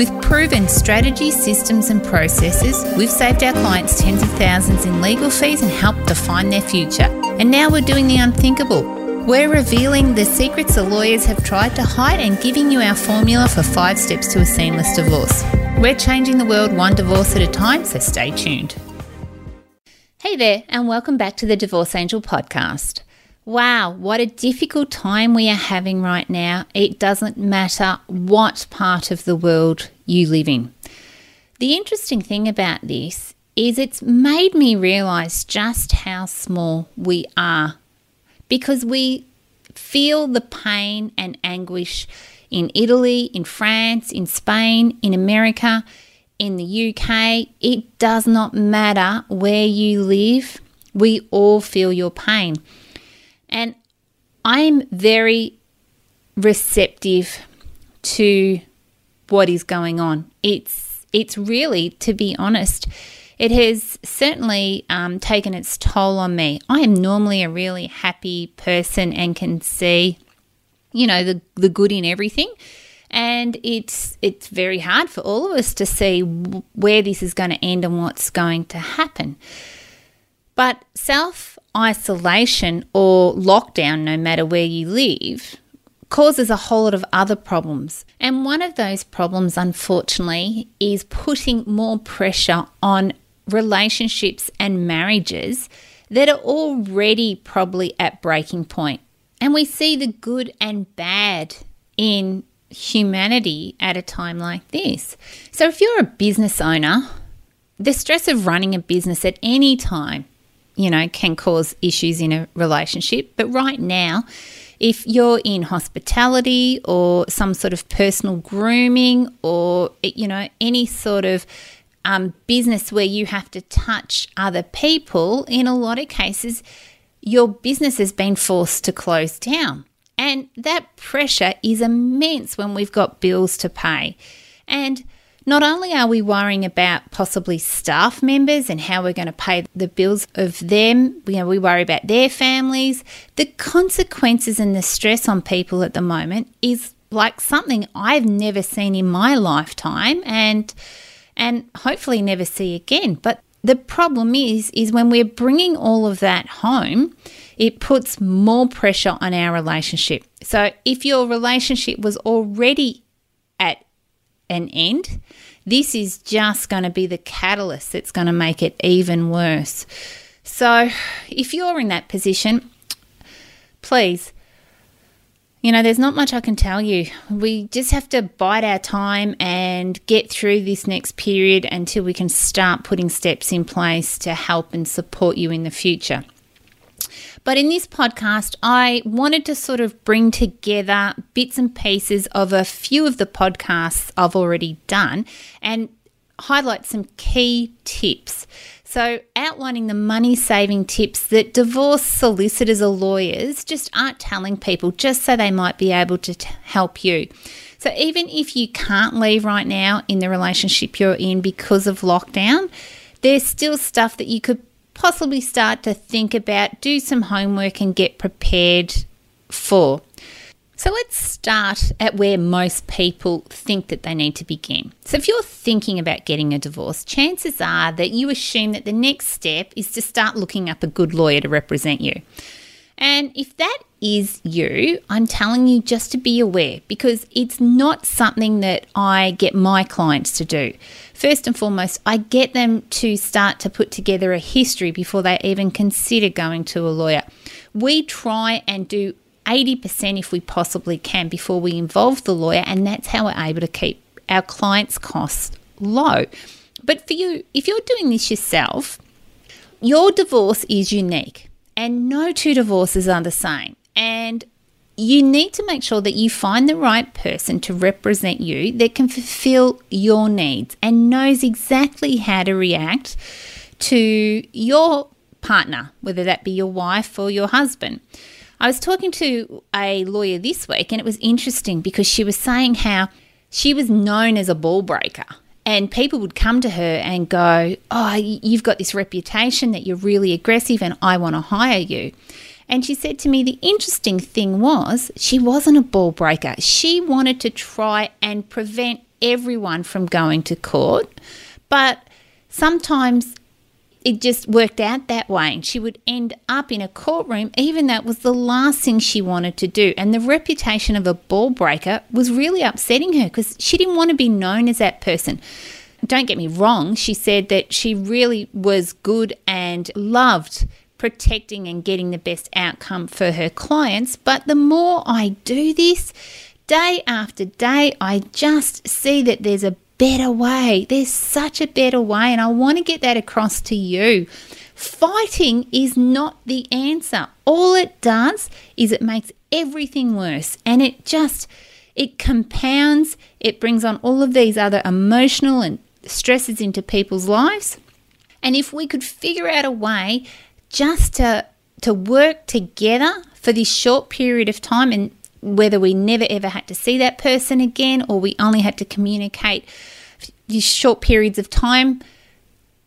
With proven strategies, systems, and processes, we've saved our clients tens of thousands in legal fees and helped define their future. And now we're doing the unthinkable. We're revealing the secrets the lawyers have tried to hide and giving you our formula for five steps to a seamless divorce. We're changing the world one divorce at a time, so stay tuned. Hey there, and welcome back to the Divorce Angel podcast. Wow, what a difficult time we are having right now. It doesn't matter what part of the world you live in. The interesting thing about this is it's made me realize just how small we are because we feel the pain and anguish in Italy, in France, in Spain, in America, in the UK. It does not matter where you live, we all feel your pain. And I'm very receptive to what is going on. It's it's really, to be honest, it has certainly um, taken its toll on me. I am normally a really happy person and can see, you know, the the good in everything. And it's it's very hard for all of us to see where this is going to end and what's going to happen. But self isolation or lockdown, no matter where you live, causes a whole lot of other problems. And one of those problems, unfortunately, is putting more pressure on relationships and marriages that are already probably at breaking point. And we see the good and bad in humanity at a time like this. So, if you're a business owner, the stress of running a business at any time you know, can cause issues in a relationship. But right now, if you're in hospitality or some sort of personal grooming or, you know, any sort of um, business where you have to touch other people, in a lot of cases, your business has been forced to close down. And that pressure is immense when we've got bills to pay. And not only are we worrying about possibly staff members and how we're going to pay the bills of them, you know, we worry about their families. The consequences and the stress on people at the moment is like something I've never seen in my lifetime and and hopefully never see again. But the problem is is when we're bringing all of that home, it puts more pressure on our relationship. So if your relationship was already an end. This is just going to be the catalyst that's going to make it even worse. So, if you're in that position, please, you know, there's not much I can tell you. We just have to bide our time and get through this next period until we can start putting steps in place to help and support you in the future. But in this podcast, I wanted to sort of bring together bits and pieces of a few of the podcasts I've already done and highlight some key tips. So, outlining the money saving tips that divorce solicitors or lawyers just aren't telling people just so they might be able to t- help you. So, even if you can't leave right now in the relationship you're in because of lockdown, there's still stuff that you could possibly start to think about, do some homework, and get prepared for. So let's start at where most people think that they need to begin. So, if you're thinking about getting a divorce, chances are that you assume that the next step is to start looking up a good lawyer to represent you. And if that is you, I'm telling you just to be aware because it's not something that I get my clients to do. First and foremost, I get them to start to put together a history before they even consider going to a lawyer. We try and do 80% if we possibly can before we involve the lawyer, and that's how we're able to keep our clients' costs low. But for you, if you're doing this yourself, your divorce is unique and no two divorces are the same. And you need to make sure that you find the right person to represent you that can fulfill your needs and knows exactly how to react to your partner, whether that be your wife or your husband. I was talking to a lawyer this week, and it was interesting because she was saying how she was known as a ball breaker. And people would come to her and go, Oh, you've got this reputation that you're really aggressive, and I want to hire you. And she said to me, the interesting thing was she wasn't a ball breaker. She wanted to try and prevent everyone from going to court. But sometimes it just worked out that way. And she would end up in a courtroom, even that was the last thing she wanted to do. And the reputation of a ball breaker was really upsetting her because she didn't want to be known as that person. Don't get me wrong, she said that she really was good and loved protecting and getting the best outcome for her clients. But the more I do this, day after day, I just see that there's a better way. There's such a better way, and I want to get that across to you. Fighting is not the answer. All it does is it makes everything worse and it just it compounds, it brings on all of these other emotional and stresses into people's lives. And if we could figure out a way just to to work together for this short period of time and whether we never ever had to see that person again or we only had to communicate these short periods of time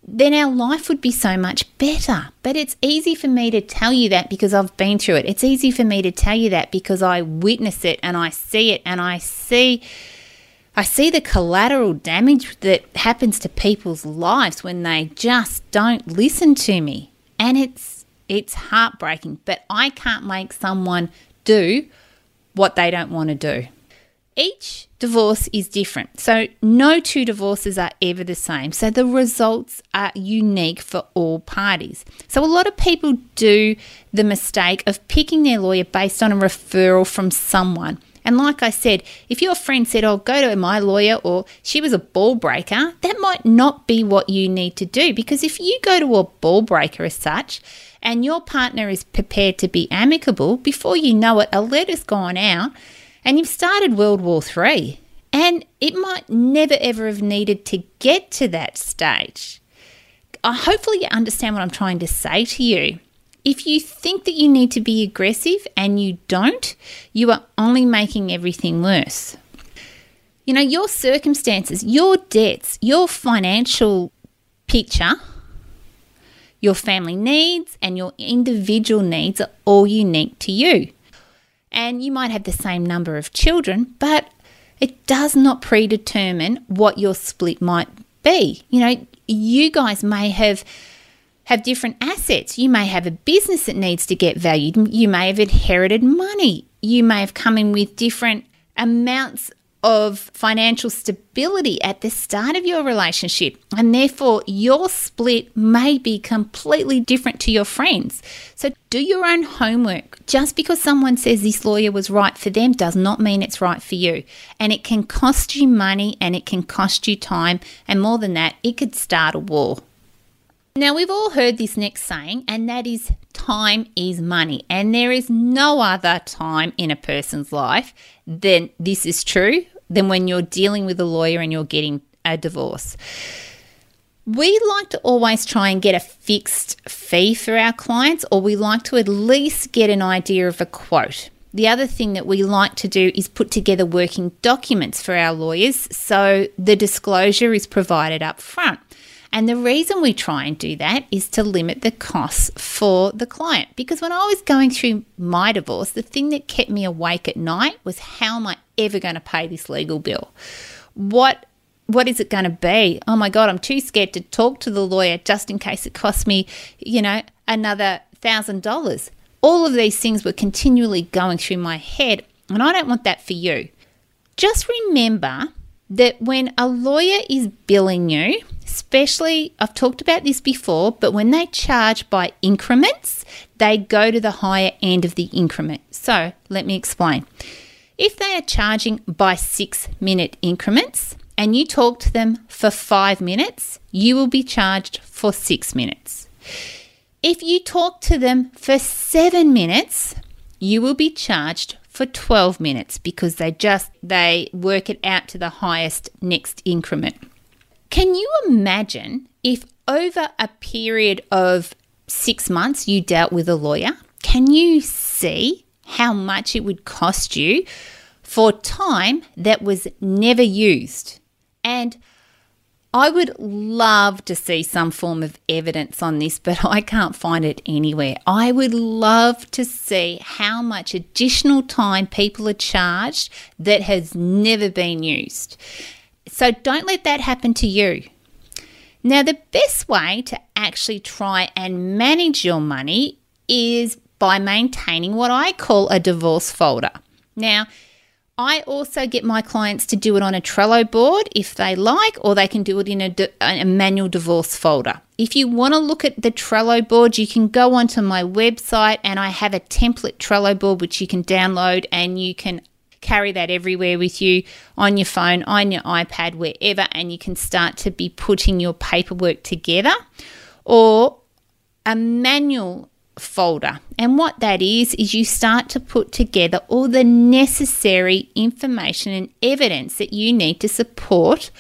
then our life would be so much better. But it's easy for me to tell you that because I've been through it. It's easy for me to tell you that because I witness it and I see it and I see I see the collateral damage that happens to people's lives when they just don't listen to me and it's it's heartbreaking, but I can't make someone do what they don't want to do. Each divorce is different. So, no two divorces are ever the same. So, the results are unique for all parties. So, a lot of people do the mistake of picking their lawyer based on a referral from someone. And like I said, if your friend said, Oh, go to my lawyer, or she was a ball breaker, that might not be what you need to do. Because if you go to a ball breaker as such, and your partner is prepared to be amicable, before you know it, a letter's gone out and you've started World War III. And it might never ever have needed to get to that stage. Hopefully, you understand what I'm trying to say to you. If you think that you need to be aggressive and you don't, you are only making everything worse. You know, your circumstances, your debts, your financial picture, your family needs, and your individual needs are all unique to you. And you might have the same number of children, but it does not predetermine what your split might be. You know, you guys may have have different assets. You may have a business that needs to get valued. You may have inherited money. You may have come in with different amounts of financial stability at the start of your relationship, and therefore your split may be completely different to your friends. So, do your own homework. Just because someone says this lawyer was right for them does not mean it's right for you. And it can cost you money and it can cost you time, and more than that, it could start a war. Now, we've all heard this next saying, and that is time is money. And there is no other time in a person's life than this is true than when you're dealing with a lawyer and you're getting a divorce. We like to always try and get a fixed fee for our clients, or we like to at least get an idea of a quote. The other thing that we like to do is put together working documents for our lawyers so the disclosure is provided up front. And the reason we try and do that is to limit the costs for the client. Because when I was going through my divorce, the thing that kept me awake at night was how am I ever going to pay this legal bill? What what is it going to be? Oh my God, I'm too scared to talk to the lawyer just in case it costs me, you know, another thousand dollars. All of these things were continually going through my head, and I don't want that for you. Just remember that when a lawyer is billing you, especially, I've talked about this before, but when they charge by increments, they go to the higher end of the increment. So let me explain. If they are charging by six minute increments and you talk to them for five minutes, you will be charged for six minutes. If you talk to them for seven minutes, you will be charged for 12 minutes because they just they work it out to the highest next increment. Can you imagine if over a period of six months, you dealt with a lawyer. Can you see how much it would cost you for time that was never used? And I would love to see some form of evidence on this, but I can't find it anywhere. I would love to see how much additional time people are charged that has never been used. So don't let that happen to you. Now, the best way to actually try and manage your money is by maintaining what I call a divorce folder. Now, I also get my clients to do it on a Trello board if they like, or they can do it in a, a manual divorce folder. If you want to look at the Trello board, you can go onto my website and I have a template Trello board which you can download and you can carry that everywhere with you on your phone, on your iPad, wherever, and you can start to be putting your paperwork together. Or a manual folder. And what that is, is you start to put together all the necessary information and evidence that you need to support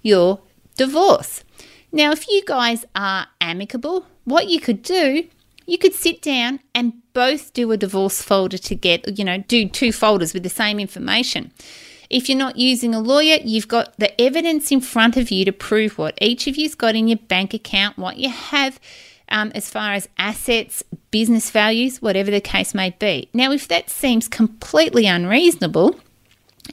your divorce. Now, if you guys are amicable, what you could do, you could sit down and both do a divorce folder to get, you know, do two folders with the same information. If you're not using a lawyer, you've got the evidence in front of you to prove what each of you's got in your bank account, what you have um, as far as assets, business values, whatever the case may be. Now, if that seems completely unreasonable,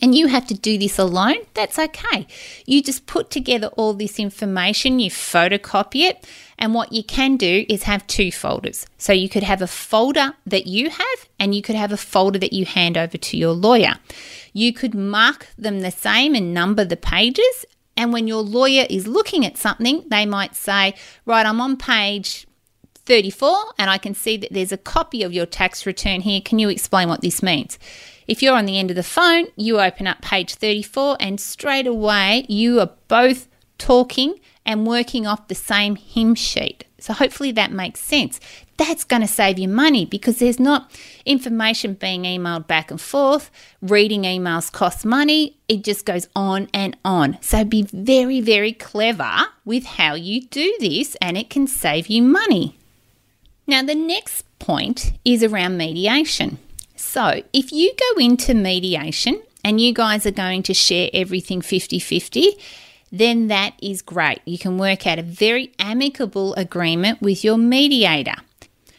and you have to do this alone, that's okay. You just put together all this information, you photocopy it, and what you can do is have two folders. So you could have a folder that you have, and you could have a folder that you hand over to your lawyer. You could mark them the same and number the pages. And when your lawyer is looking at something, they might say, Right, I'm on page 34 and I can see that there's a copy of your tax return here. Can you explain what this means? If you're on the end of the phone, you open up page 34 and straight away you are both talking and working off the same hymn sheet. So hopefully that makes sense. That's going to save you money because there's not information being emailed back and forth. Reading emails costs money. It just goes on and on. So be very, very clever with how you do this and it can save you money. Now, the next point is around mediation. So, if you go into mediation and you guys are going to share everything 50 50, then that is great. You can work out a very amicable agreement with your mediator.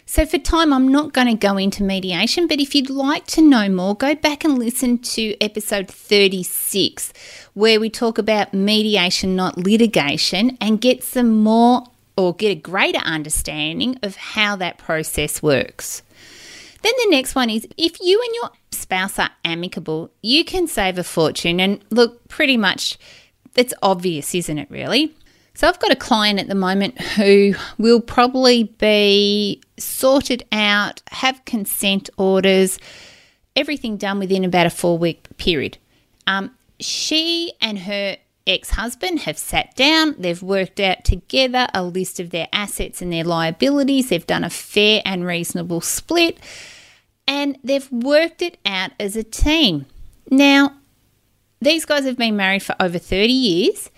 So, for time, I'm not going to go into mediation, but if you'd like to know more, go back and listen to episode 36, where we talk about mediation, not litigation, and get some more or get a greater understanding of how that process works. Then the next one is if you and your spouse are amicable, you can save a fortune. And look, pretty much it's obvious, isn't it, really? So I've got a client at the moment who will probably be sorted out, have consent orders, everything done within about a four week period. Um, she and her ex husband have sat down, they've worked out together a list of their assets and their liabilities, they've done a fair and reasonable split, and they've worked it out as a team. Now, these guys have been married for over 30 years,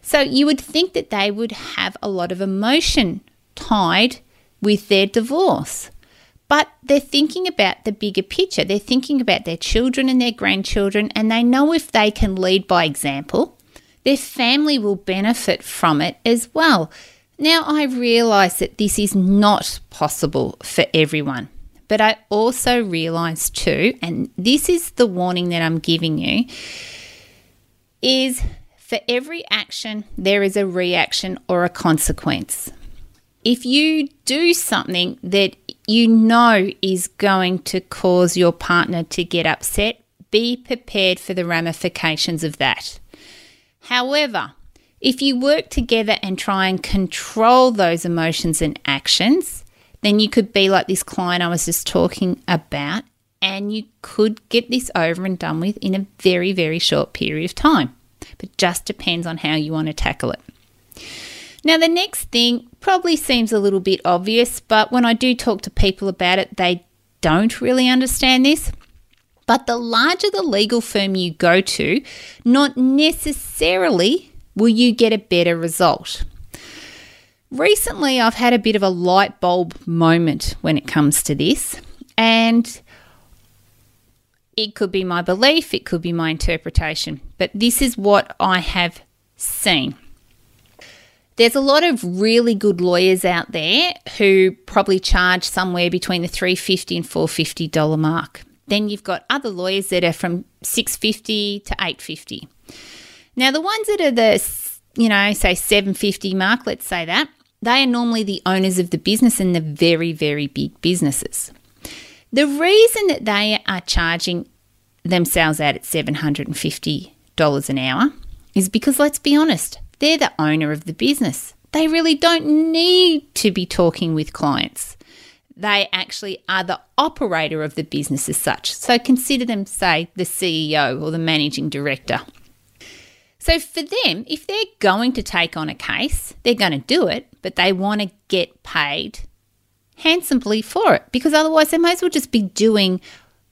so you would think that they would have a lot of emotion tied with their divorce. But they're thinking about the bigger picture. They're thinking about their children and their grandchildren, and they know if they can lead by example, their family will benefit from it as well. Now, I realise that this is not possible for everyone, but I also realise too, and this is the warning that I'm giving you, is for every action, there is a reaction or a consequence. If you do something that you know is going to cause your partner to get upset, be prepared for the ramifications of that. However, if you work together and try and control those emotions and actions, then you could be like this client I was just talking about, and you could get this over and done with in a very, very short period of time. But just depends on how you want to tackle it. Now, the next thing probably seems a little bit obvious, but when I do talk to people about it, they don't really understand this. But the larger the legal firm you go to, not necessarily will you get a better result. Recently, I've had a bit of a light bulb moment when it comes to this, and it could be my belief, it could be my interpretation, but this is what I have seen. There's a lot of really good lawyers out there who probably charge somewhere between the 350 and 450 dollar mark. Then you've got other lawyers that are from 650 to 850. Now the ones that are the you know, say 750 mark, let's say that, they are normally the owners of the business and the very very big businesses. The reason that they are charging themselves out at $750 an hour is because let's be honest, they're the owner of the business. They really don't need to be talking with clients. They actually are the operator of the business as such. So consider them, say, the CEO or the managing director. So for them, if they're going to take on a case, they're going to do it, but they want to get paid handsomely for it because otherwise they might as well just be doing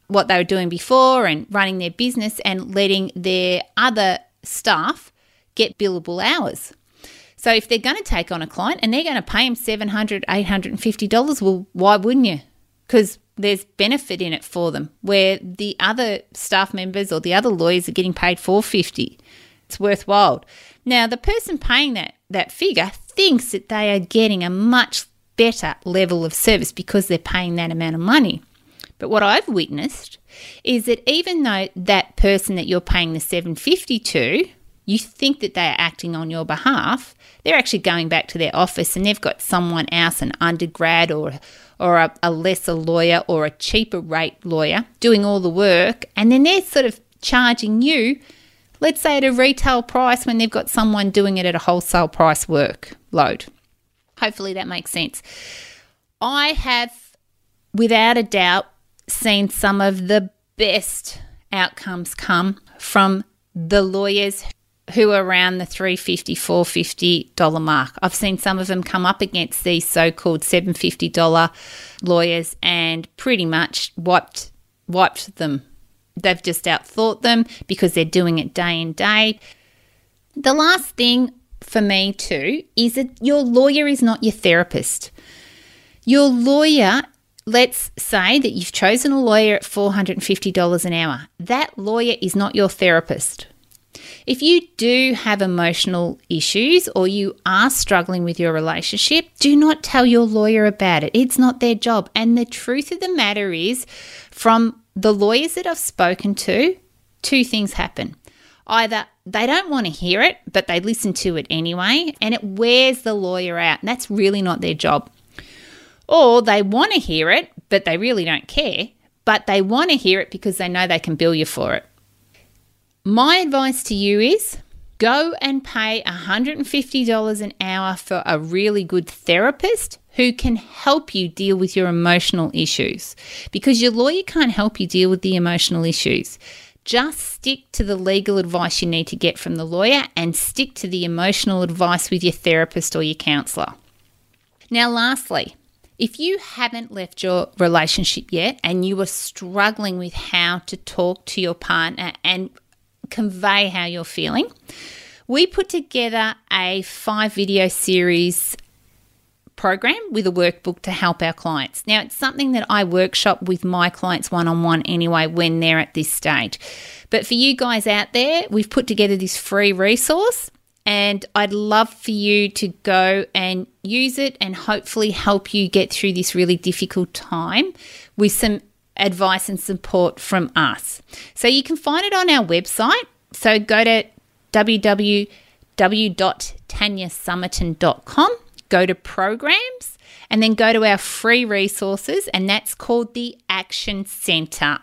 what they were doing before and running their business and letting their other staff get billable hours. So if they're going to take on a client and they're going to pay them $700, $850, well, why wouldn't you? Because there's benefit in it for them where the other staff members or the other lawyers are getting paid 450 it's worthwhile. Now the person paying that that figure thinks that they are getting a much better level of service because they're paying that amount of money. But what i've witnessed is that even though that person that you're paying the 750 to you think that they are acting on your behalf, they're actually going back to their office and they've got someone else, an undergrad or or a, a lesser lawyer or a cheaper rate lawyer doing all the work, and then they're sort of charging you, let's say at a retail price when they've got someone doing it at a wholesale price workload. Hopefully that makes sense. I have, without a doubt, seen some of the best outcomes come from the lawyers who are around the 350 450 dollar mark. I've seen some of them come up against these so-called 750 dollar lawyers and pretty much wiped wiped them. They've just outthought them because they're doing it day in day. The last thing for me too is that your lawyer is not your therapist. Your lawyer let's say that you've chosen a lawyer at $450 an hour. That lawyer is not your therapist. If you do have emotional issues or you are struggling with your relationship, do not tell your lawyer about it. It's not their job. And the truth of the matter is, from the lawyers that I've spoken to, two things happen. Either they don't want to hear it, but they listen to it anyway, and it wears the lawyer out. And that's really not their job. Or they want to hear it, but they really don't care, but they want to hear it because they know they can bill you for it. My advice to you is go and pay $150 an hour for a really good therapist who can help you deal with your emotional issues because your lawyer can't help you deal with the emotional issues. Just stick to the legal advice you need to get from the lawyer and stick to the emotional advice with your therapist or your counselor. Now, lastly, if you haven't left your relationship yet and you are struggling with how to talk to your partner and convey how you're feeling, we put together a five video series program with a workbook to help our clients. Now, it's something that I workshop with my clients one on one anyway when they're at this stage. But for you guys out there, we've put together this free resource and I'd love for you to go and use it and hopefully help you get through this really difficult time with some advice and support from us. So you can find it on our website. So go to www.tanyasummerton.com, go to programs, and then go to our free resources, and that's called the Action Centre.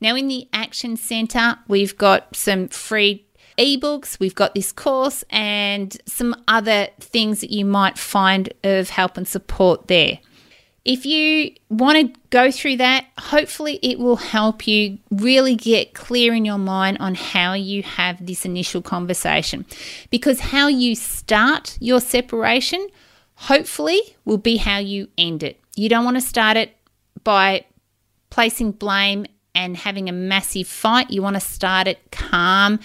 Now, in the Action Centre, we've got some free ebooks, we've got this course, and some other things that you might find of help and support there. If you want to go through that, hopefully it will help you really get clear in your mind on how you have this initial conversation. Because how you start your separation, hopefully, will be how you end it. You don't want to start it by placing blame and having a massive fight. You want to start it calm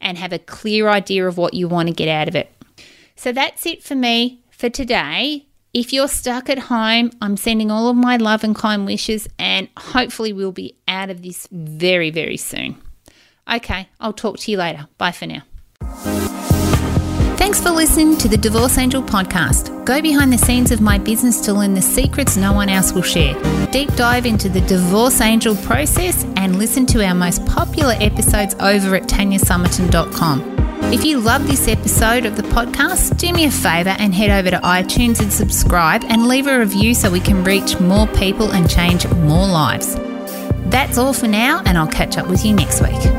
and have a clear idea of what you want to get out of it. So that's it for me For today, if you're stuck at home, I'm sending all of my love and kind wishes, and hopefully, we'll be out of this very, very soon. Okay, I'll talk to you later. Bye for now. Thanks for listening to the Divorce Angel podcast. Go behind the scenes of my business to learn the secrets no one else will share. Deep dive into the Divorce Angel process and listen to our most popular episodes over at tanyasummerton.com. If you love this episode of the podcast, do me a favour and head over to iTunes and subscribe and leave a review so we can reach more people and change more lives. That's all for now, and I'll catch up with you next week.